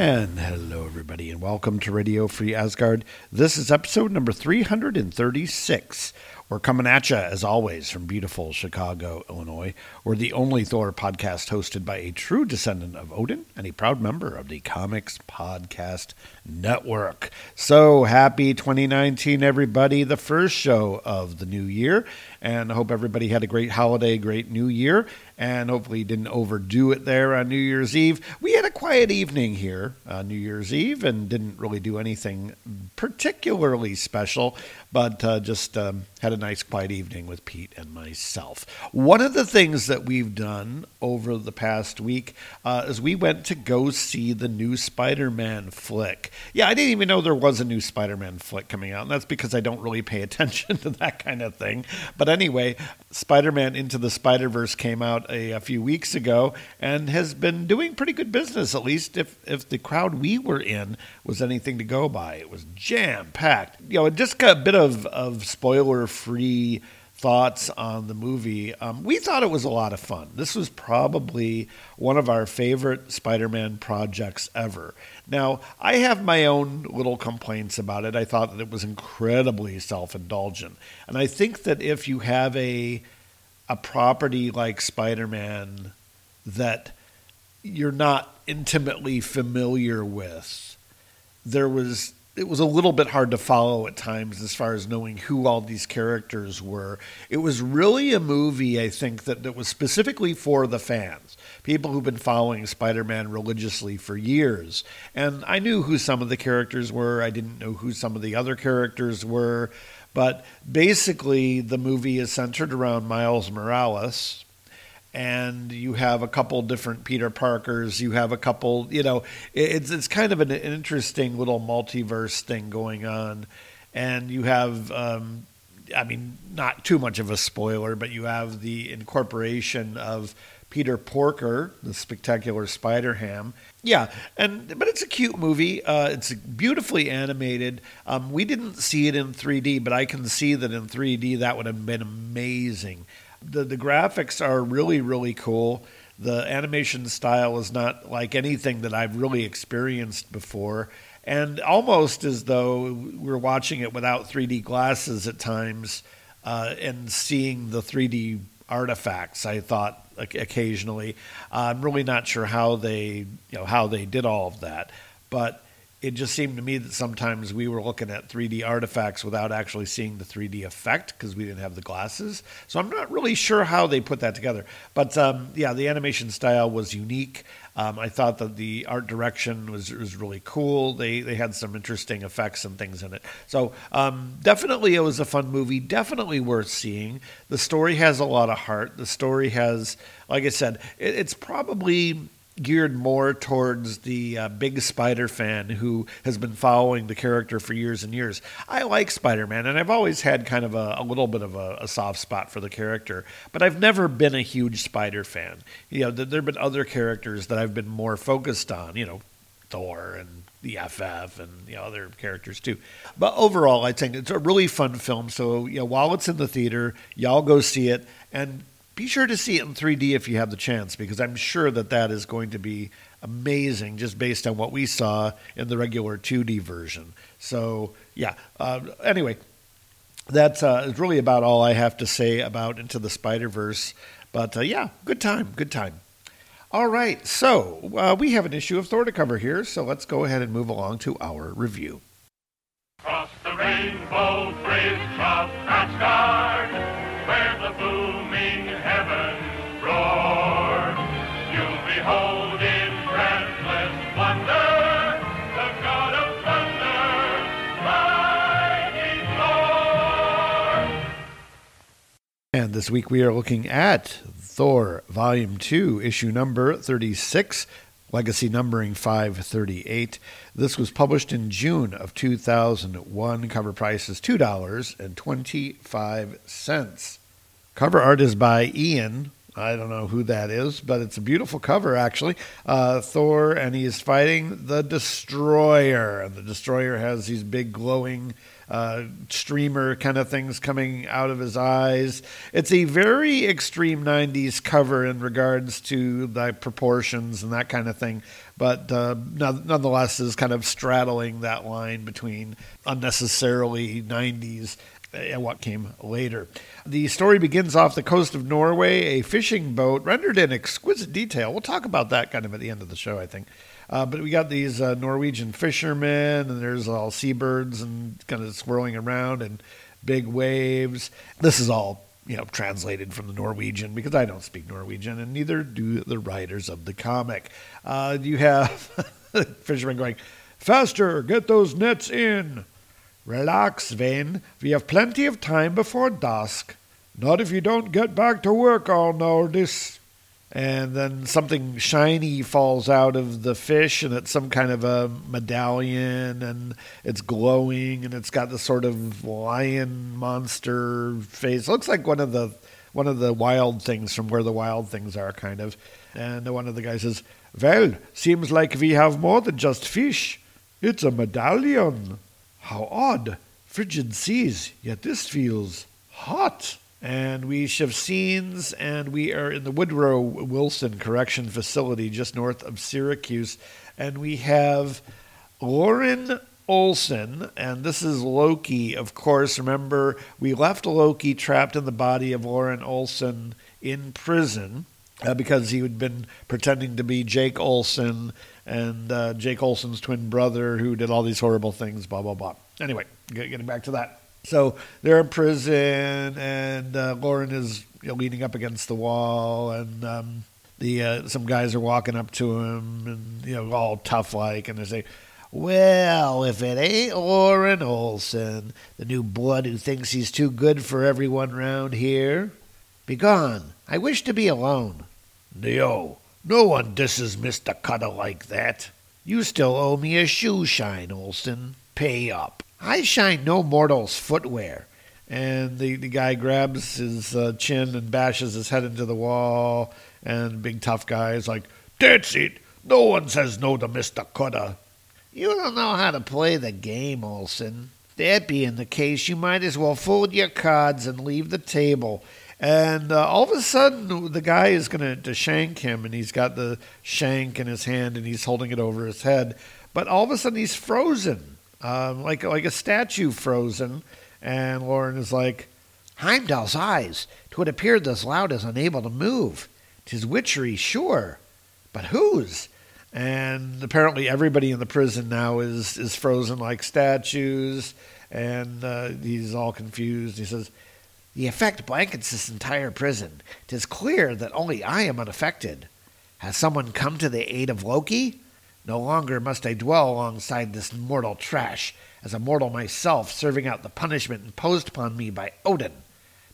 And hello, everybody, and welcome to Radio Free Asgard. This is episode number 336. We're coming at you, as always, from beautiful Chicago, Illinois. We're the only Thor podcast hosted by a true descendant of Odin and a proud member of the Comics Podcast Network. So happy 2019, everybody. The first show of the new year. And I hope everybody had a great holiday, great new year, and hopefully didn't overdo it there on New Year's Eve. We had a quiet evening here on New Year's Eve and didn't really do anything particularly special, but uh, just um, had a nice quiet evening with Pete and myself. One of the things that we've done over the past week uh, is we went to go see the new Spider Man flick. Yeah, I didn't even know there was a new Spider Man flick coming out, and that's because I don't really pay attention to that kind of thing. But anyway, Spider Man Into the Spider Verse came out a, a, few weeks ago and has been doing pretty good business, at least if, if the crowd we were in was anything to go by. It was jam packed. You know, just got a bit of, of spoiler free thoughts on the movie. Um, we thought it was a lot of fun. This was probably one of our favorite Spider Man projects ever. Now, I have my own little complaints about it. I thought that it was incredibly self indulgent. And I think that if you have a, a property like Spider Man that you're not intimately familiar with, there was it was a little bit hard to follow at times as far as knowing who all these characters were. It was really a movie, I think, that, that was specifically for the fans, people who've been following Spider Man religiously for years. And I knew who some of the characters were, I didn't know who some of the other characters were. But basically, the movie is centered around Miles Morales, and you have a couple different Peter Parkers. You have a couple, you know, it's it's kind of an, interesting little multiverse thing going on, and you have, um, I mean, not too much of a spoiler, but you have the incorporation of Peter Porker, the spectacular Spider Ham. Yeah, and but it's a cute movie. Uh, it's beautifully animated. Um, we didn't see it in 3D, but I can see that in 3D that would have been amazing. The, the graphics are really, really cool. The animation style is not like anything that I've really experienced before. And almost as though we're watching it without 3D glasses at times uh, and seeing the 3D artifacts, I thought occasionally. I'm really not sure how they, you know, how they did all of that. But it just seemed to me that sometimes we were looking at 3D artifacts without actually seeing the 3D effect because we didn't have the glasses. So I'm not really sure how they put that together. But um, yeah, the animation style was unique. Um, I thought that the art direction was was really cool. They they had some interesting effects and things in it. So um, definitely, it was a fun movie. Definitely worth seeing. The story has a lot of heart. The story has, like I said, it, it's probably geared more towards the uh, big Spider fan who has been following the character for years and years. I like Spider Man, and I've always had kind of a, a little bit of a, a, soft spot for the character, but I've never been a huge Spider fan. You know, there have been other characters that I've been more focused on, you know, Thor and the FF and know, other characters too. But overall, I think it's a really fun film. So, you know, while it's in the theater, y'all go see it. And be sure to see it in 3D if you have the chance, because I'm sure that that is going to be amazing just based on what we saw in the regular 2D version. So, yeah. Uh, anyway, that's uh, really about all I have to say about Into the Spider Verse. But uh, yeah, good time, good time. All right, so uh, we have an issue of Thor to cover here, so let's go ahead and move along to our review. Cross the rainbow bridge of Asgard, this week we are looking at Thor, Volume 2, issue number 36, legacy numbering 538. This was published in June of 2001. Cover price is $2.25. Cover art is by Ian. I don't know who that is, but it's a beautiful cover, actually. Uh, Thor, and he is fighting the Destroyer. And the Destroyer has these big glowing uh, streamer kind of things coming out of his eyes. It's a very extreme 90s cover in regards to the proportions and that kind of thing, but uh, nonetheless is kind of straddling that line between unnecessarily 90s and what came later. The story begins off the coast of Norway, a fishing boat rendered in exquisite detail. We'll talk about that kind of at the end of the show, I think. Uh, but we got these uh, Norwegian fishermen, and there's all seabirds and kind of swirling around and big waves. This is all you know translated from the Norwegian because I don't speak Norwegian, and neither do the writers of the comic. Uh, you have fishermen going, "Faster, get those nets in." Relax, Sven. We have plenty of time before dusk. Not if you don't get back to work all this and then something shiny falls out of the fish and it's some kind of a medallion and it's glowing and it's got this sort of lion monster face. Looks like one of the one of the wild things from where the wild things are kind of. And one of the guys says well seems like we have more than just fish. It's a medallion. How odd. Frigid seas yet this feels hot and we shift scenes, and we are in the Woodrow Wilson Correction Facility just north of Syracuse, and we have Lauren Olson, and this is Loki, of course. Remember, we left Loki trapped in the body of Lauren Olson in prison uh, because he had been pretending to be Jake Olson and uh, Jake Olson's twin brother who did all these horrible things, blah, blah, blah. Anyway, getting back to that. So they're in prison, and uh, Lauren is you know, leaning up against the wall, and um, the uh, some guys are walking up to him, and you know, all tough like, and they say, "Well, if it ain't Lauren Olson, the new blood who thinks he's too good for everyone round here, begone! I wish to be alone." No, no one disses Mister Cutter like that. You still owe me a shoe shine, Olson. Pay up. I shine no mortal's footwear. And the, the guy grabs his uh, chin and bashes his head into the wall. And big tough guy is like, That's it. No one says no to Mr. Cutter. You don't know how to play the game, Olson. That being the case, you might as well fold your cards and leave the table. And uh, all of a sudden, the guy is going to shank him, and he's got the shank in his hand, and he's holding it over his head. But all of a sudden, he's frozen um, like like a statue frozen. And Lauren is like, Heimdall's eyes. Twould appear this loud is unable to move. Tis witchery, sure, but whose? And apparently, everybody in the prison now is is frozen like statues, and uh, he's all confused. He says, "The effect blankets this entire prison. Tis clear that only I am unaffected. Has someone come to the aid of Loki?" No longer must I dwell alongside this mortal trash, as a mortal myself, serving out the punishment imposed upon me by Odin.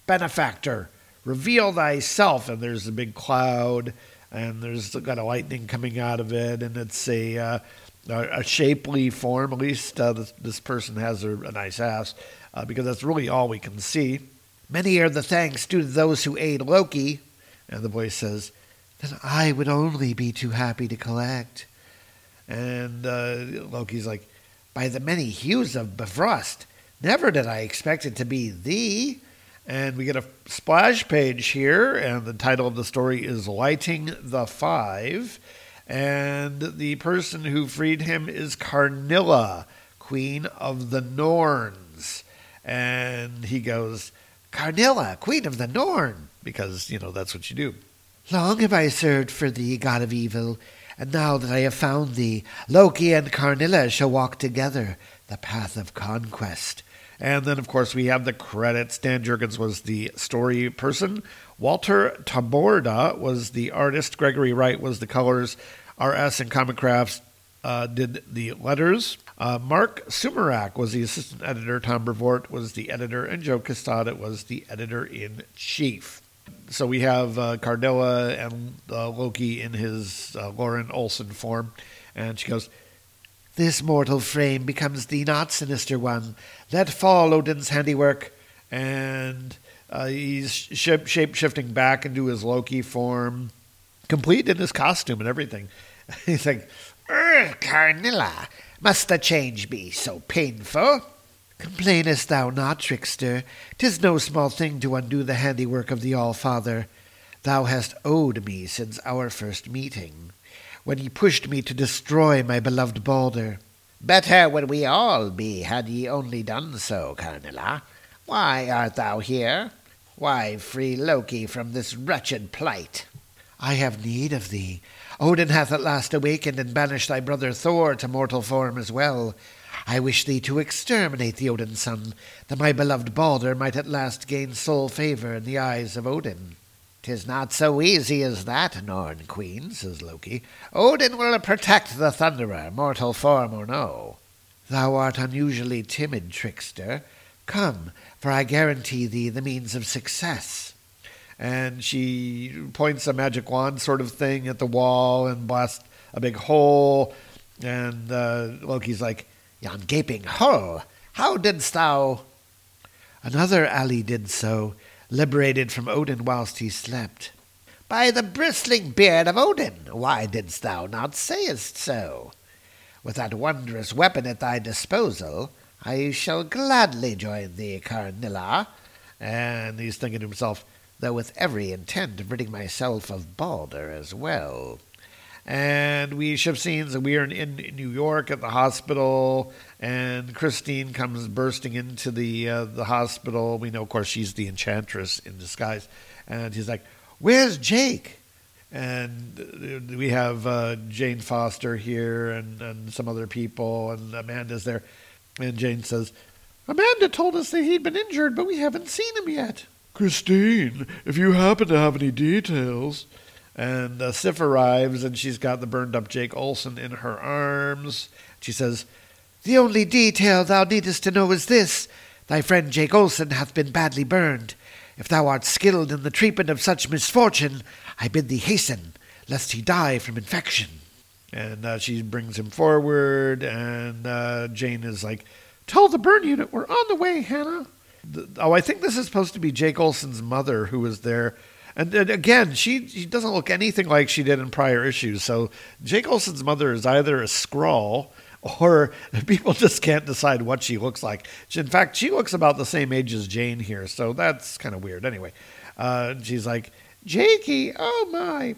Benefactor, reveal thyself. And there's a big cloud, and there's got a lightning coming out of it, and it's a uh, a, shapely form. At least uh, this, this, person has a, a nice ass, uh, because that's really all we can see. Many are the thanks due to those who aid Loki. And the voice says, Then I would only be too happy to collect. And uh, Loki's like, By the many hues of Bifrost, never did I expect it to be thee. And we get a splash page here, and the title of the story is Lighting the Five. And the person who freed him is Karnilla, Queen of the Norns. And he goes, Karnilla, Queen of the Norn, because, you know, that's what you do. Long have I served for thee, God of evil, and now that I have found thee, Loki and Karnilla shall walk together the path of conquest. And then, of course, we have the credits. Dan Jurgens was the story person. Walter Taborda was the artist. Gregory Wright was the colors. RS and Comic Crafts uh, did the letters. Uh, Marc Sumerak was the assistant editor. Tom Brevoort was the editor. And Joe Quesada was the editor in chief. So we have uh, Karnilla and uh, Loki in his uh, Lauren Olson form, and she goes, This mortal frame becomes the not sinister one. Let fall Odin's handiwork. And uh, he's shape shifting back into his Loki form, complete in his costume and everything. he's like, Karnilla, must the change be so painful? Complainest thou not, trickster? Tis no small thing to undo the handiwork of the All-Father. Thou hast owed me since our first meeting, when he pushed me to destroy my beloved Balder. Better would we all be had ye only done so, Karnilla. Why art thou here? Why free Loki from this wretched plight? I have need of thee. Odin hath at last awakened and banished thy brother Thor to mortal form as well. I wish thee to exterminate the Odinson, that my beloved Balder might at last gain sole favour in the eyes of Odin. Tis not so easy as that, Norn Queen, says Loki. Odin will protect the Thunderer, mortal form or no. Thou art unusually timid, trickster. Come, for I guarantee thee the means of success and she points a magic wand sort of thing at the wall and blasts a big hole. And uh, Loki's like, Yon gaping hole, how didst thou? Another ally did so, liberated from Odin whilst he slept. By the bristling beard of Odin, why didst thou not sayest so? With that wondrous weapon at thy disposal, I shall gladly join thee, Karnilla. And he's thinking to himself, though with every intent of ridding myself of Balder as well. And we shift scenes, and we are in, in New York at the hospital, and Christine comes bursting into the uh, the hospital. We know, of course, she's the enchantress in disguise, and he's like, "Where's Jake?" And we have uh, Jane Foster here, and, and some other people, and Amanda's there, and Jane says, "Amanda told us that he'd been injured, but we haven't seen him yet." Christine, if you happen to have any details. And uh, Sif arrives, and she's got the burned up Jake Olson in her arms. She says, The only detail thou needest to know is this Thy friend Jake Olson hath been badly burned. If thou art skilled in the treatment of such misfortune, I bid thee hasten, lest he die from infection. And uh, she brings him forward, and uh, Jane is like, Tell the burn unit we're on the way, Hannah oh, I think this is supposed to be Jake Olson's mother who was there. And, and, again, she, she doesn't look anything like she did in prior issues. So Jake Olson's mother is either a scrawl or people just can't decide what she looks like. In fact, she looks about the same age as Jane here, so that's kind of weird. Anyway, uh, she's like, Jakey, oh my.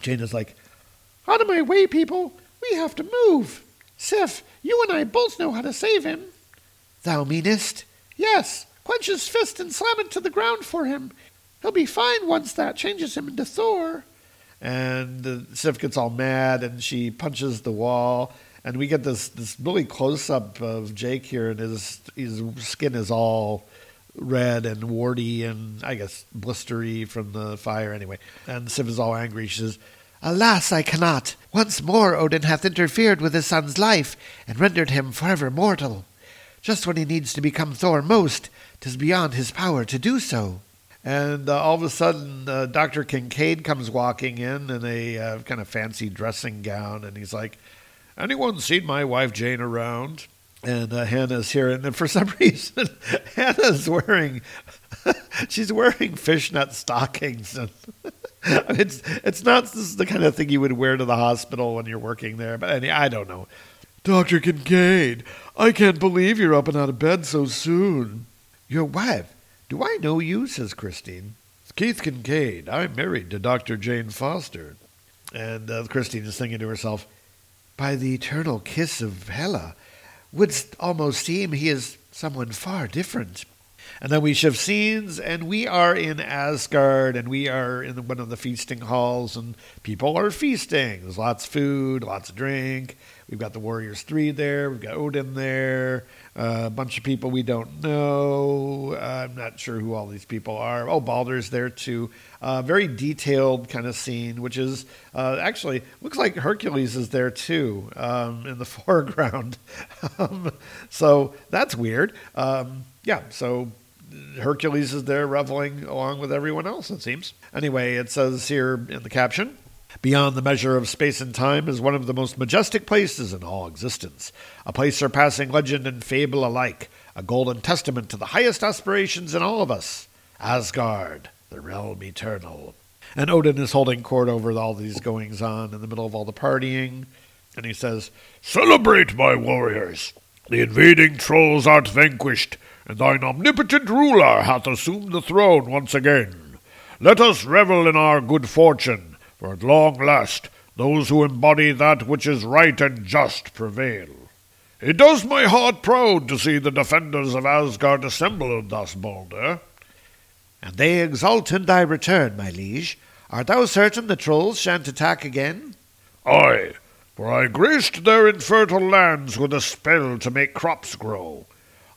Jane is like, out of my way, people. We have to move. Sif, you and I both know how to save him. Thou meanest? Yes, Quench his fist and slam it to the ground for him. He'll be fine once that changes him into Thor. And uh, Sif gets all mad and she punches the wall. And we get this, this really close up of Jake here, and his, his skin is all red and warty and I guess blistery from the fire anyway. And Sif is all angry. She says, Alas, I cannot. Once more Odin hath interfered with his son's life and rendered him forever mortal. Just when he needs to become Thor most, 'tis beyond his power to do so. And uh, all of a sudden, uh, Dr. Kinkaid comes walking in in a uh, kind of fancy dressing gown, and he's like, Anyone seen my wife Jane around? And uh, Hannah's here, and for some reason, Hannah's wearing, she's wearing fishnet stockings. And it's it's not the kind of thing you would wear to the hospital when you're working there, but I don't know. Dr. Kinkaid, I can't believe you're up and out of bed so soon. Your wife? Do I know you? says Christine. It's Keith Kinkaid. I'm married to Dr. Jane Foster. And uh, Christine is thinking to herself, By the eternal kiss of Hela, wouldst almost seem he is someone far different. And then we shift scenes, and we are in Asgard, and we are in one of the feasting halls, and people are feasting. There's lots of food, lots of drink. We've got the Warriors 3 there. We've got Odin there. Uh, a bunch of people we don't know. I'm not sure who all these people are. Oh, Balder's there too. Uh, very detailed kind of scene, which is uh, actually looks like Hercules is there too um, in the foreground. um, so that's weird. Um, yeah, so Hercules is there reveling along with everyone else, it seems. Anyway, it says here in the caption Beyond the measure of space and time is one of the most majestic places in all existence, a place surpassing legend and fable alike, a golden testament to the highest aspirations in all of us Asgard, the realm eternal. And Odin is holding court over all these goings on in the middle of all the partying. And he says, Celebrate, my warriors! The invading trolls art vanquished, and thine omnipotent ruler hath assumed the throne once again. Let us revel in our good fortune, for at long last those who embody that which is right and just prevail. It does my heart proud to see the defenders of Asgard assembled thus, Balder. And they exult in thy return, my liege. Art thou certain the trolls shan't attack again? Ay, for I graced their infertile lands with a spell to make crops grow.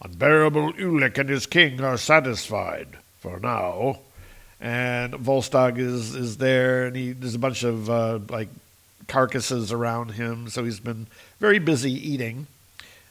Unbearable Ulik and his king are satisfied, for now. And Volstagg is, is there, and he, there's a bunch of uh, like carcasses around him, so he's been very busy eating.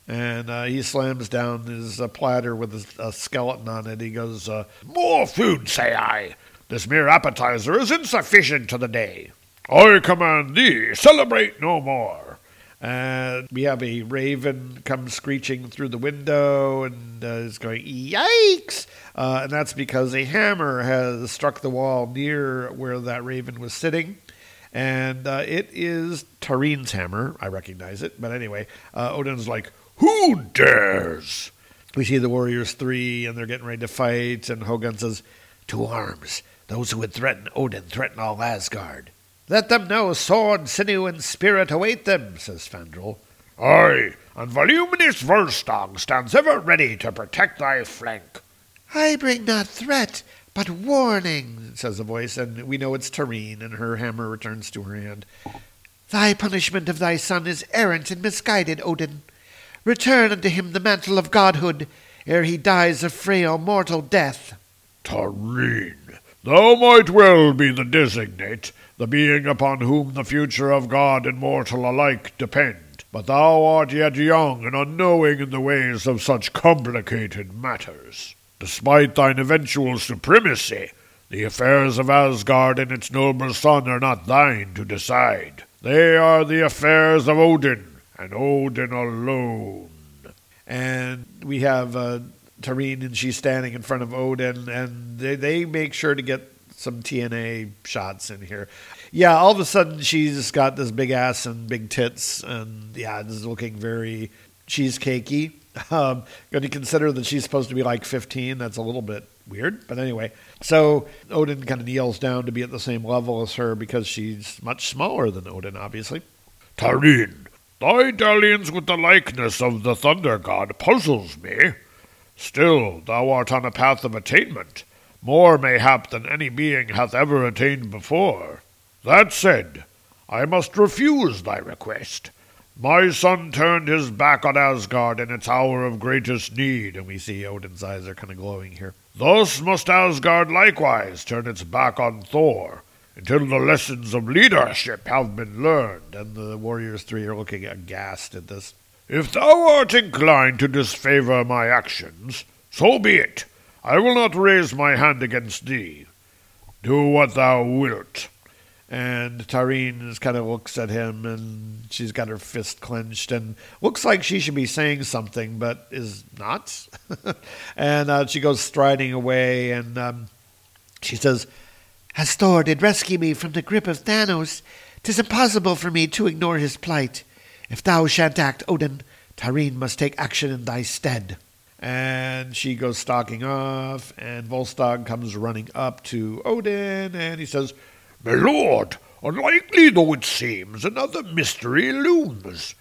And uh, he slams down his uh, platter with a, a, skeleton on it. He goes, uh, More food, say I. This mere appetizer is insufficient to the day. I command thee, celebrate no more. And we have a raven come screeching through the window and uh, is going, Yikes! Uh, and that's because a hammer has struck the wall near where that raven was sitting. And uh, it is Tarene's hammer. I recognize it. But anyway, uh, Odin's like, who dares? We see the Warriors Three, and they're getting ready to fight, and Hogun says, To arms! Those who would threaten Odin threaten all Asgard. Let them know sword, sinew, and spirit await them, says Fandral. Aye, and voluminous Volstagg stands ever ready to protect thy flank. I bring not threat, but warning, says a voice, and we know it's Tarene, and her hammer returns to her hand. Thy punishment of thy son is errant and misguided, Odin. Return unto him the mantle of godhood, ere he dies a frail mortal death. Tarene, thou might well be the designate, the being upon whom the future of god and mortal alike depend. But thou art yet young and unknowing in the ways of such complicated matters. Despite thine eventual supremacy, the affairs of Asgard and its noble son are not thine to decide. They are the affairs of Odin, and Odin alone. And we have uh, Tarene, and she's standing in front of Odin, and they, they make sure to get some TNA shots in here. Yeah, all of a sudden she's got this big ass and big tits, and yeah, this is looking very cheesecakey. Um, going to consider that she's supposed to be like 15, that's a little bit weird. But anyway, so Odin kind of kneels down to be at the same level as her because she's much smaller than Odin, obviously. Tarene, Thy dalliance with the likeness of the thunder god puzzles me. Still, thou art on a path of attainment, more mayhap than any being hath ever attained before. That said, I must refuse thy request. My son turned his back on Asgard in its hour of greatest need, and we see Odin's eyes are kind of glowing here. Thus must Asgard likewise turn its back on Thor, until the lessons of leadership have been learned. And the Warriors Three are looking aghast at this. If thou art inclined to disfavor my actions, so be it. I will not raise my hand against thee. Do what thou wilt. And Tarene kind of looks at him, and she's got her fist clenched, and looks like she should be saying something, but is not. and uh, she goes striding away, and um, she says, as Thor did rescue me from the grip of Thanos, 'tis impossible for me to ignore his plight. If thou shan't act, Odin, Tarene must take action in thy stead. And she goes stalking off, and Volstagg comes running up to Odin, and he says, My lord, unlikely though it seems, another mystery looms.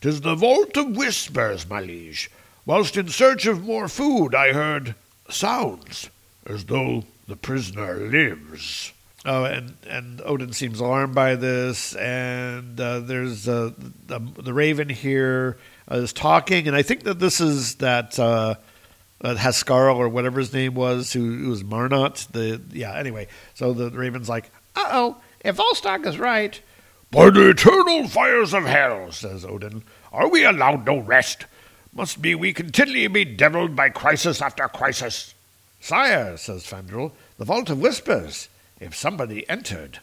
'Tis the Vault of Whispers, my liege. Whilst in search of more food, I heard sounds, as though the prisoner lives. Oh, and, and Odin seems alarmed by this, and uh, there's uh, the, the Raven here is talking, and I think that this is that uh, Haskarl or whatever his name was, who, who was Marnot. The yeah. Anyway, so the Raven's like, "Uh oh, if Volstagg is right." By the eternal fires of hell, says Odin, are we allowed no rest? Must be we continually be devilled by crisis after crisis. Sire, says Fandral, the Vault of Whispers, if somebody entered.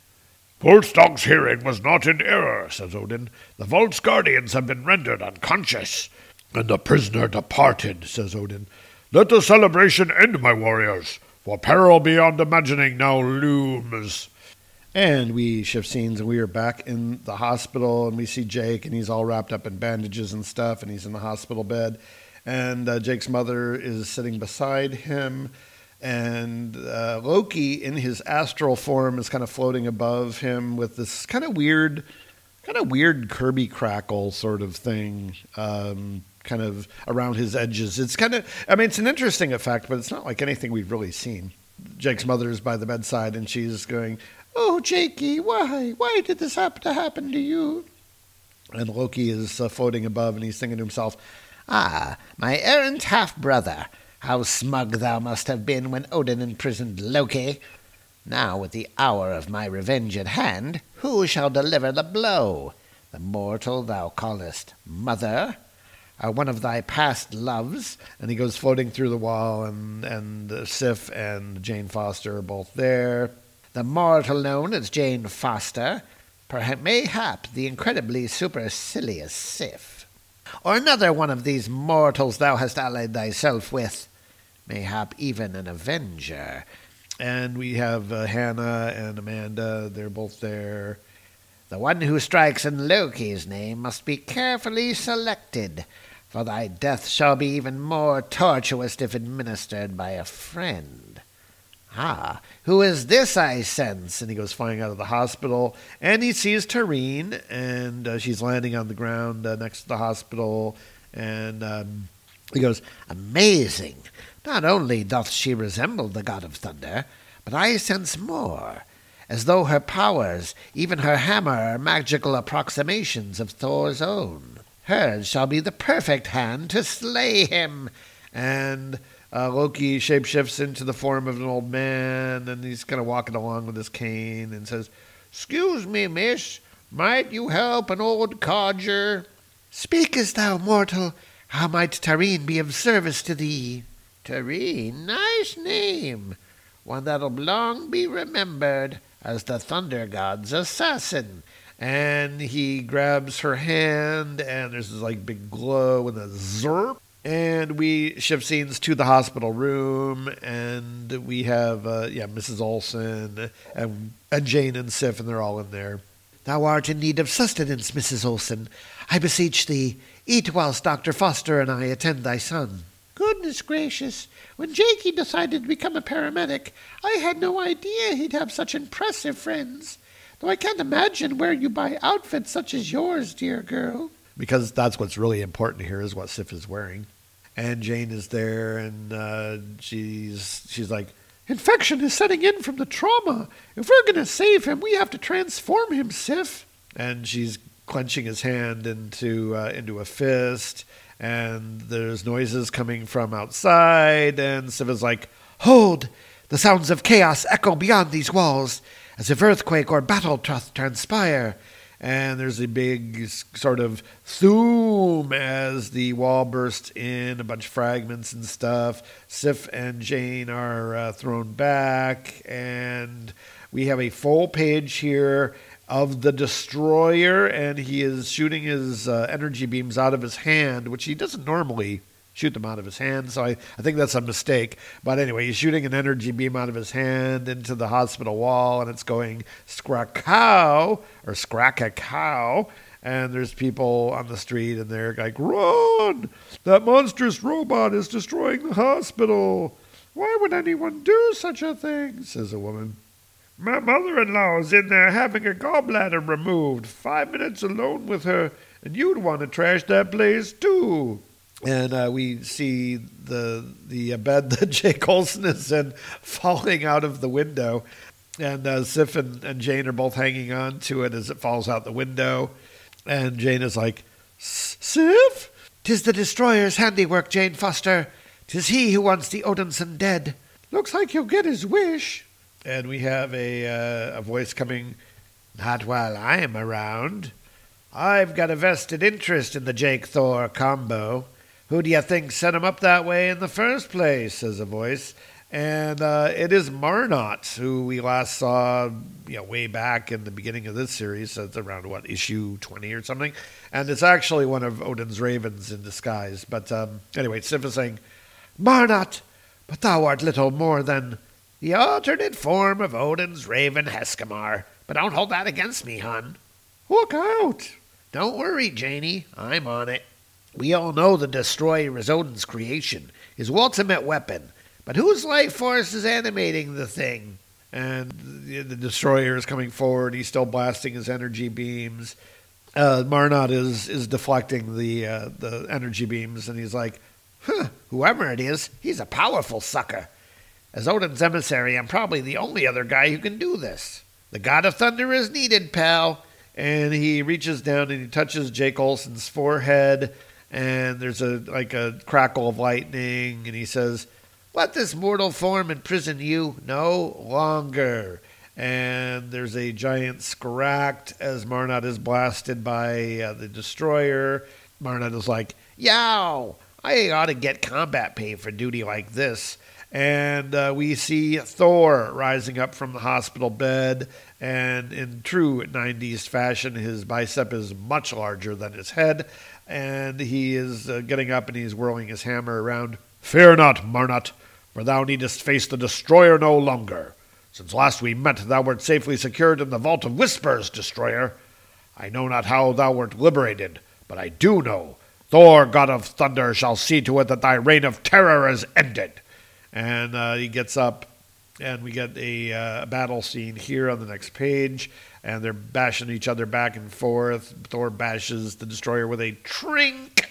Volstagg's hearing was not in error, says Odin. The vault's guardians have been rendered unconscious. And the prisoner departed, says Odin. Let the celebration end, my warriors, for peril beyond imagining now looms. And we shift scenes, and we are back in the hospital, and we see Jake, and he's all wrapped up in bandages and stuff, and he's in the hospital bed. And uh, Jake's mother is sitting beside him, and uh, Loki, in his astral form, is kind of floating above him with this kind of weird, kind of weird Kirby crackle sort of thing, um, kind of around his edges. It's kind of, I mean, it's an interesting effect, but it's not like anything we've really seen. Jake's mother is by the bedside, and she's going, "Oh, Jakey, why, why did this happen to happen to you?" And Loki is uh, floating above, and he's thinking to himself, Ah, my errant half brother, how smug thou must have been when Odin imprisoned Loki. Now, with the hour of my revenge at hand, who shall deliver the blow? The mortal thou callest mother? Or one of thy past loves? and he goes floating through the wall, and and uh, Sif and Jane Foster are both there. The mortal known as Jane Foster? Perhaps, mayhap, the incredibly supercilious Sif? Or another one of these mortals thou hast allied thyself with? Mayhap even an avenger? And we have uh, Hannah and Amanda. They're both there. The one who strikes in Loki's name must be carefully selected, for thy death shall be even more tortuous if administered by a friend. Ah, who is this I sense? And he goes flying out of the hospital, and he sees Tarene, and uh, she's landing on the ground uh, next to the hospital, and um, He goes, Amazing! Not only doth she resemble the god of thunder, but I sense more, as though her powers, even her hammer, are magical approximations of Thor's own. Hers shall be the perfect hand to slay him. and uh, Loki shapeshifts into the form of an old man, and he's kind of walking along with his cane, and says, Excuse me, miss, might you help an old codger? Speakest thou, mortal? How might Tarene be of service to thee? Tarene, nice name. One that'll long be remembered as the Thunder God's assassin. and he grabs her hand, and there's this like big glow and a zerp. And we shift scenes to the hospital room, and we have uh, yeah Mrs. Olson and and Jane and Sif, and they're all in there. Thou art in need of sustenance, Mrs. Olson. I beseech thee, eat whilst Dr. Foster and I attend thy son. Goodness gracious, when Jakey decided to become a paramedic, I had no idea he'd have such impressive friends. Though I can't imagine where you buy outfits such as yours, dear girl. because that's what's really important here is what Sif is wearing. And Jane is there, and uh, she's she's like, Infection is setting in from the trauma. If we're going to save him, we have to transform him, Sif. and she's clenching his hand into uh, into a fist, and there's noises coming from outside, and Sif is like, Hold! The sounds of chaos echo beyond these walls, as if earthquake or battle doth transpire. and there's a big sort of zoom as the wall bursts in, a bunch of fragments and stuff. Sif and Jane are uh, thrown back, and we have a full page here of the destroyer, and he is shooting his uh, energy beams out of his hand, which he doesn't normally shoot them out of his hand. So I, I think that's a mistake. But anyway, he's shooting an energy beam out of his hand into the hospital wall, and it's going scracow or scrack-a-cow. And there's people on the street, and they're like, "Run! That monstrous robot is destroying the hospital." Why would anyone do such a thing? says a woman. My mother-in-law's in there having her gallbladder removed. Five minutes alone with her, and you'd want to trash that place too. And uh, we see the the bed that Jake Olson is in falling out of the window, and uh, Sif and, and Jane are both hanging on to it as it falls out the window. And Jane is like, "S- "Sif, Tis the destroyer's handiwork, Jane Foster. Tis he who wants the Odinson dead. looks like he'll get his wish." And we have a uh, a voice coming. Not while I am around. I've got a vested interest in the Jake Thor combo. Who do you think set him up that way in the first place? says a voice. And uh, it is Marnot, who we last saw you know, way back in the beginning of this series. So it's around, what, issue 20 or something? And it's actually one of Odin's ravens in disguise. But um, anyway, Sif is saying, Marnot, but thou art little more than the alternate form of Odin's raven Heskimar. But don't hold that against me, hun. Look out! Don't worry, Janie. I'm on it. We all know the Destroyer is Odin's creation, his ultimate weapon. But whose life force is animating the thing? And the, the Destroyer is coming forward. He's still blasting his energy beams. Uh, Marnot is is deflecting the uh, the energy beams, and he's like, huh, "Whoever it is, he's a powerful sucker. As Odin's emissary, I'm probably the only other guy who can do this. The God of Thunder is needed, pal." And he reaches down and he touches Jake Olson's forehead, and there's a like a crackle of lightning, and he says, let this mortal form imprison you no longer. And there's a giant scract as Marnot is blasted by uh, the destroyer. Marnot is like, Yow! I ought to get combat pay for duty like this. And uh, we see Thor rising up from the hospital bed. And in true 90s fashion, his bicep is much larger than his head. And he is uh, getting up and he's whirling his hammer around. Fear not, Marnot for thou needest face the destroyer no longer. Since last we met, thou wert safely secured in the vault of whispers, destroyer. I know not how thou wert liberated, but I do know Thor, god of thunder, shall see to it that thy reign of terror is ended. And uh, he gets up, and we get a uh, battle scene here on the next page, and they're bashing each other back and forth. Thor bashes the destroyer with a trink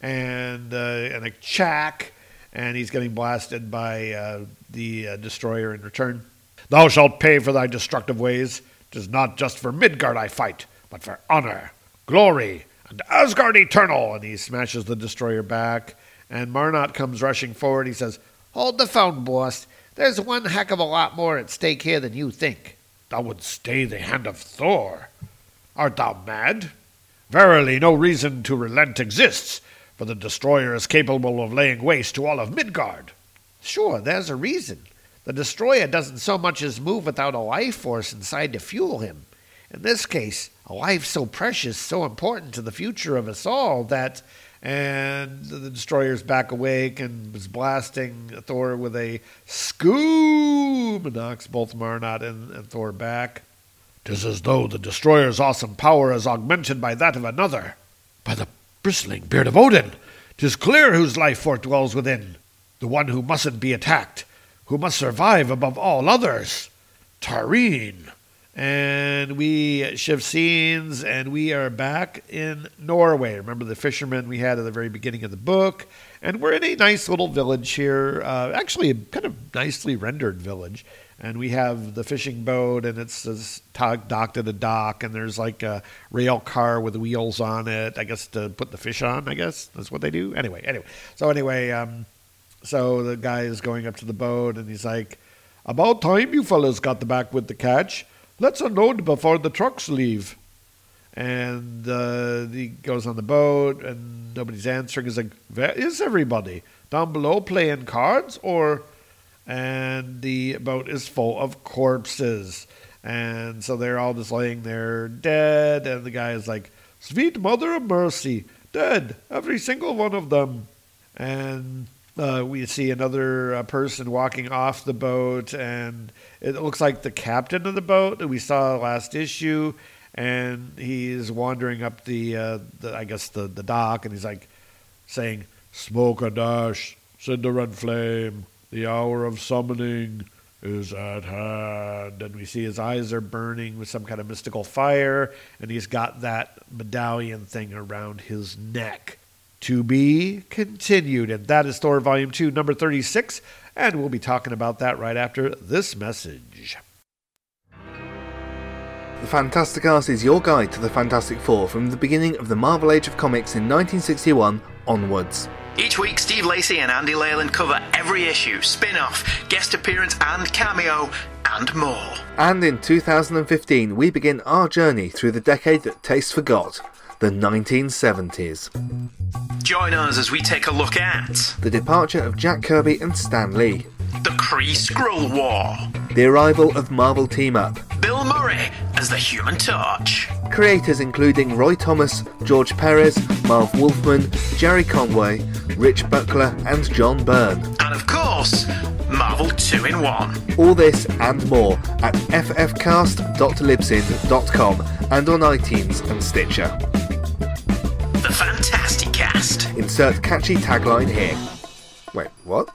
and uh, and a chack, and he's getting blasted by uh, the uh, destroyer in return. Thou shalt pay for thy destructive ways. Tis not just for Midgard I fight, but for honor, glory, and Asgard eternal. And he smashes the destroyer back. And Marnot comes rushing forward. He says, Hold the phone, boss. There's one heck of a lot more at stake here than you think. Thou wouldst stay the hand of Thor. Art thou mad? Verily, no reason to relent exists, for the destroyer is capable of laying waste to all of Midgard. Sure, there's a reason. The destroyer doesn't so much as move without a life force inside to fuel him. In this case, a life so precious, so important to the future of us all that. And the destroyer's back awake and is blasting Thor with a scoob and knocks both Marnot and, and Thor back. Tis as though the destroyer's awesome power is augmented by that of another. By the bristling beard of Odin. Tis clear whose life force dwells within. The one who mustn't be attacked, who must survive above all others. Tarene. And we shift scenes, and we are back in Norway. Remember the fishermen we had at the very beginning of the book? And we're in a nice little village here, uh, actually, a kind of nicely rendered village. And we have the fishing boat and it's, docked at a dock and there's like a rail car with wheels on it i guess to put the fish on i guess. That's what they do? Anyway anyway. So anyway um, so the guy is going up to the boat and he's like about time you fellas got the back with the catch let's unload before the trucks leave and uh, he goes on the boat and nobody's answering he's like where is everybody down below playing cards or and the boat is full of corpses. And so they're all just laying there dead, and the guy is like, Sweet Mother of Mercy, dead, every single one of them. And uh, we see another uh, person walking off the boat, and it looks like the captain of the boat that we saw last issue. And he's wandering up the, uh, the I guess, the, the dock, and he's like saying, Smoke a dash, cinder and flame, the hour of summoning is at hand. And we see his eyes are burning with some kind of mystical fire, and he's got that medallion thing around his neck. To be continued. And that is Thor Volume 2, number 36. And we'll be talking about that right after this message. The Fantasticast is your guide to the Fantastic Four from the beginning of the Marvel Age of Comics in 1961 onwards. Each week, Steve Lacey and Andy Leyland cover every issue, spin off, guest appearance, and cameo, and more. And in 2015, we begin our journey through the decade that taste forgot the 1970s. Join us as we take a look at the departure of Jack Kirby and Stan Lee, the Kree-Skrull War. The arrival of Marvel Team Up. Bill Murray as the Human Torch. Creators including Roy Thomas, George Perez, Marv Wolfman, Gerry Conway, Rich Buckler, and John Byrne. And of course, Marvel 2 in 1. All this and more at ffcast.libsyn.com and on iTunes and Stitcher. The Fantasticast. Insert catchy tagline here. Wait, what?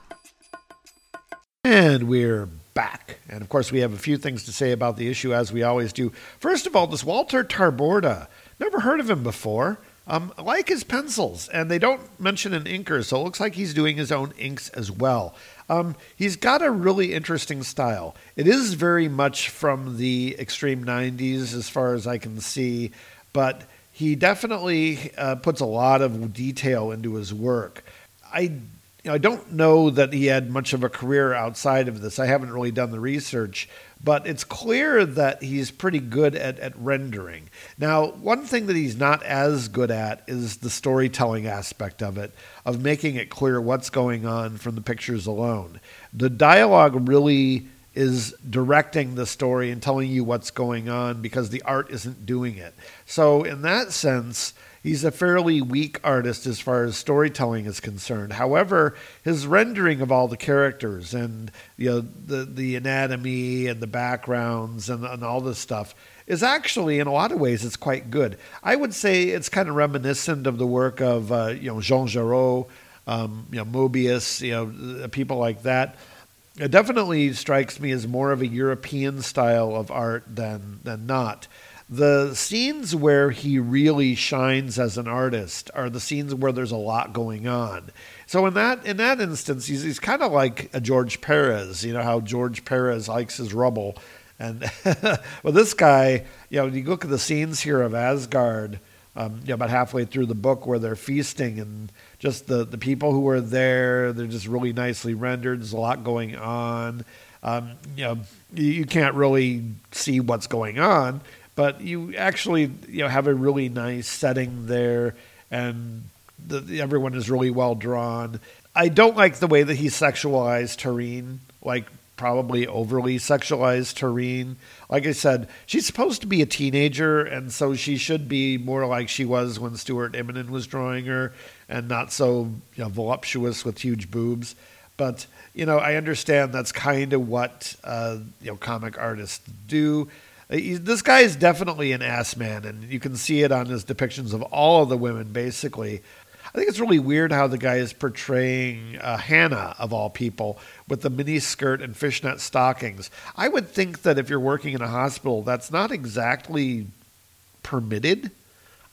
And we're back. And of course, we have a few things to say about the issue, as we always do. First of all, this Walter Taborda. Never heard of him before. Um, like his pencils, and they don't mention an inker, so it looks like he's doing his own inks as well. Um, he's got a really interesting style. It is very much from the extreme 90s, as far as I can see, but he definitely uh, puts a lot of detail into his work. I you know, I don't know that he had much of a career outside of this. I haven't really done the research, but it's clear that he's pretty good at, at rendering. Now, one thing that he's not as good at is the storytelling aspect of it, of making it clear what's going on from the pictures alone. The dialogue really is directing the story and telling you what's going on because the art isn't doing it. So, in that sense, he's a fairly weak artist as far as storytelling is concerned. However, his rendering of all the characters and you know the the anatomy and the backgrounds and, and all this stuff is actually in a lot of ways it's quite good. I would say it's kind of reminiscent of the work of uh, you know Jean Giraud, um, you know Moebius, you know people like that. It definitely strikes me as more of a European style of art than than not. The scenes where he really shines as an artist are the scenes where there's a lot going on. So in that in that instance, he's, he's kind of like a George Perez. You know how George Perez likes his rubble, and well, this guy, you know, when you look at the scenes here of Asgard. Um, you know, about halfway through the book where they're feasting and just the, the people who are there, they're just really nicely rendered. There's a lot going on. Um, you know, you, you can't really see what's going on, but you actually you know have a really nice setting there, and the, everyone is really well drawn. I don't like the way that he sexualized Tarene, like probably overly sexualized Tarene. Like I said, she's supposed to be a teenager, and so she should be more like she was when Stuart Immonen was drawing her, and not so you know, voluptuous with huge boobs. But you know, I understand that's kind of what uh, you know comic artists do. This guy is definitely an ass man, and you can see it on his depictions of all of the women, basically. I think it's really weird how the guy is portraying uh, Hannah, of all people, with the mini skirt and fishnet stockings. I would think that if you're working in a hospital, that's not exactly permitted.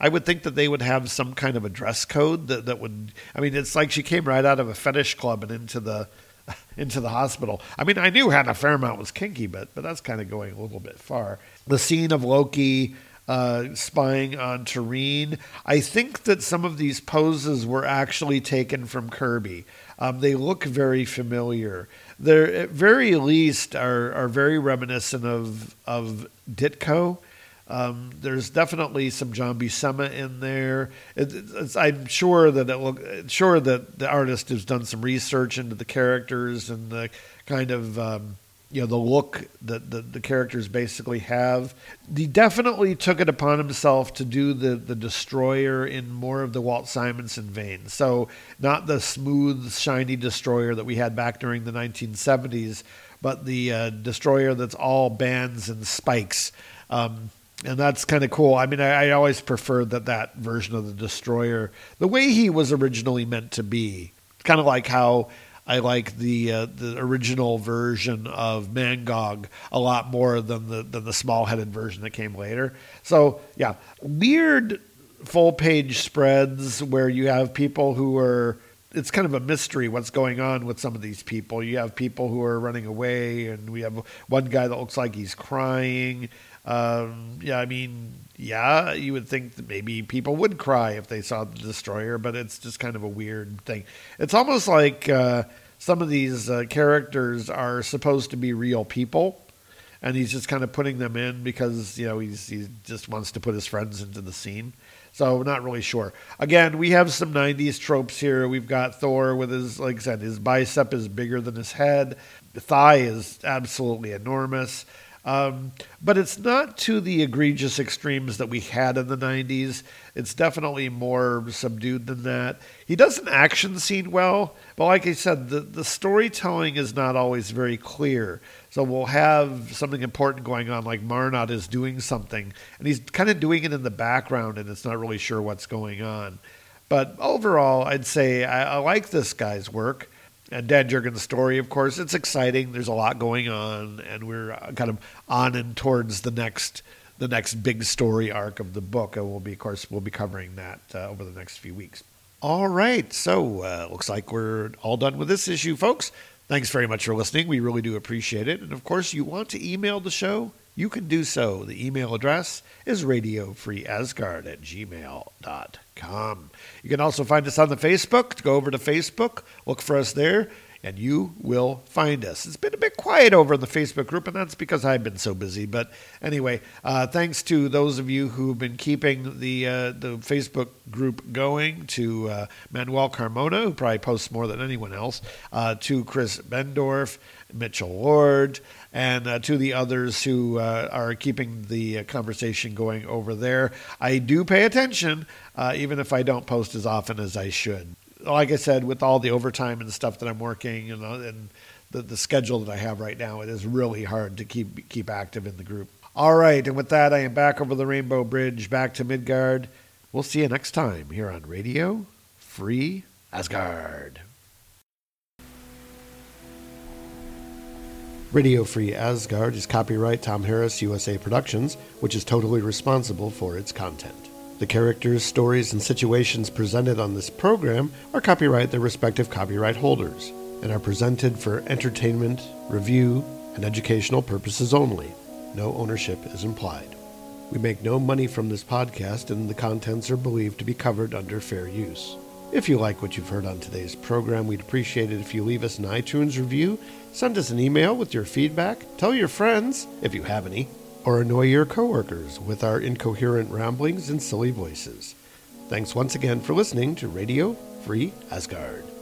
I would think that they would have some kind of a dress code that, that would. I mean, it's like she came right out of a fetish club and into the into the hospital. I mean, I knew Hannah Fairmount was kinky, but but that's kind of going a little bit far. The scene of Loki uh, spying on Tarene. I think that some of these poses were actually taken from Kirby. Um, they look very familiar. They're at very least are are very reminiscent of of Ditko. Um, there's definitely some John Buscema in there. It, I'm sure that it look sure that the artist has done some research into the characters and the kind of um, you know the look that the, the characters basically have. He definitely took it upon himself to do the the destroyer in more of the Walt Simonson vein. So not the smooth, shiny destroyer that we had back during the 1970s, but the uh, destroyer that's all bands and spikes. Um, and that's kind of cool. I mean, I, I, always preferred that that version of the destroyer, the way he was originally meant to be, kind of like how I like the uh, the original version of Mangog a lot more than the than the small headed version that came later. So yeah, weird full page spreads where you have people who are. It's kind of a mystery what's going on with some of these people. You have people who are running away, and we have one guy that looks like he's crying um, yeah, I mean, yeah, you would think that maybe people would cry if they saw the destroyer, but it's just kind of a weird thing. It's almost like uh, some of these uh, characters are supposed to be real people, and he's just kind of putting them in because you know he's he just wants to put his friends into the scene. So not really sure. Again, we have some 90s tropes here. We've got Thor with his, like I said, his bicep is bigger than his head. The thigh is absolutely enormous. Um, but it's not to the egregious extremes that we had in the 90s. It's definitely more subdued than that. He does an action scene well, but like I said, the, the storytelling is not always very clear. So we'll have something important going on, like Marnot is doing something, and he's kind of doing it in the background, and it's not really sure what's going on. But overall, I'd say I, I like this guy's work and Dan Jurgens' story, of course, it's exciting. There's a lot going on, and we're uh, kind of on and towards the next the next big story arc of the book. And we'll be, of course, we'll be covering that uh, over the next few weeks. All right, so uh, looks like we're all done with this issue, folks. Thanks very much for listening. We really do appreciate it. And of course, you want to email the show, you can do so. The email address is radiofreeasgard at gmail.com. You can also find us on the Facebook. Go over to Facebook, look for us there, and you will find us. It's been a bit quiet over in the Facebook group, and that's because I've been so busy. But anyway, uh, thanks to those of you who've been keeping the uh, the Facebook group going, to uh, Manuel Carmona, who probably posts more than anyone else, uh, to Chris Bendorf, Mitchell Lord, and uh, to the others who uh, are keeping the uh, conversation going over there. I do pay attention, uh, even if I don't post as often as I should. Like I said, with all the overtime and stuff that I'm working and, and the, the schedule that I have right now, it is really hard to keep keep active in the group. All right, and with that, I am back over the Rainbow Bridge, back to Midgard. We'll see you next time here on Radio Free Asgard. Radio Free Asgard is copyright Tom Harris USA Productions, which is totally responsible for its content. The characters, stories, and situations presented on this program are copyright their respective copyright holders and are presented for entertainment, review, and educational purposes only. No ownership is implied. We make no money from this podcast, and the contents are believed to be covered under fair use. If you like what you've heard on today's program, we'd appreciate it if you leave us an iTunes review, send us an email with your feedback, tell your friends, if you have any, or annoy your coworkers with our incoherent ramblings and silly voices. Thanks once again for listening to Radio Free Asgard.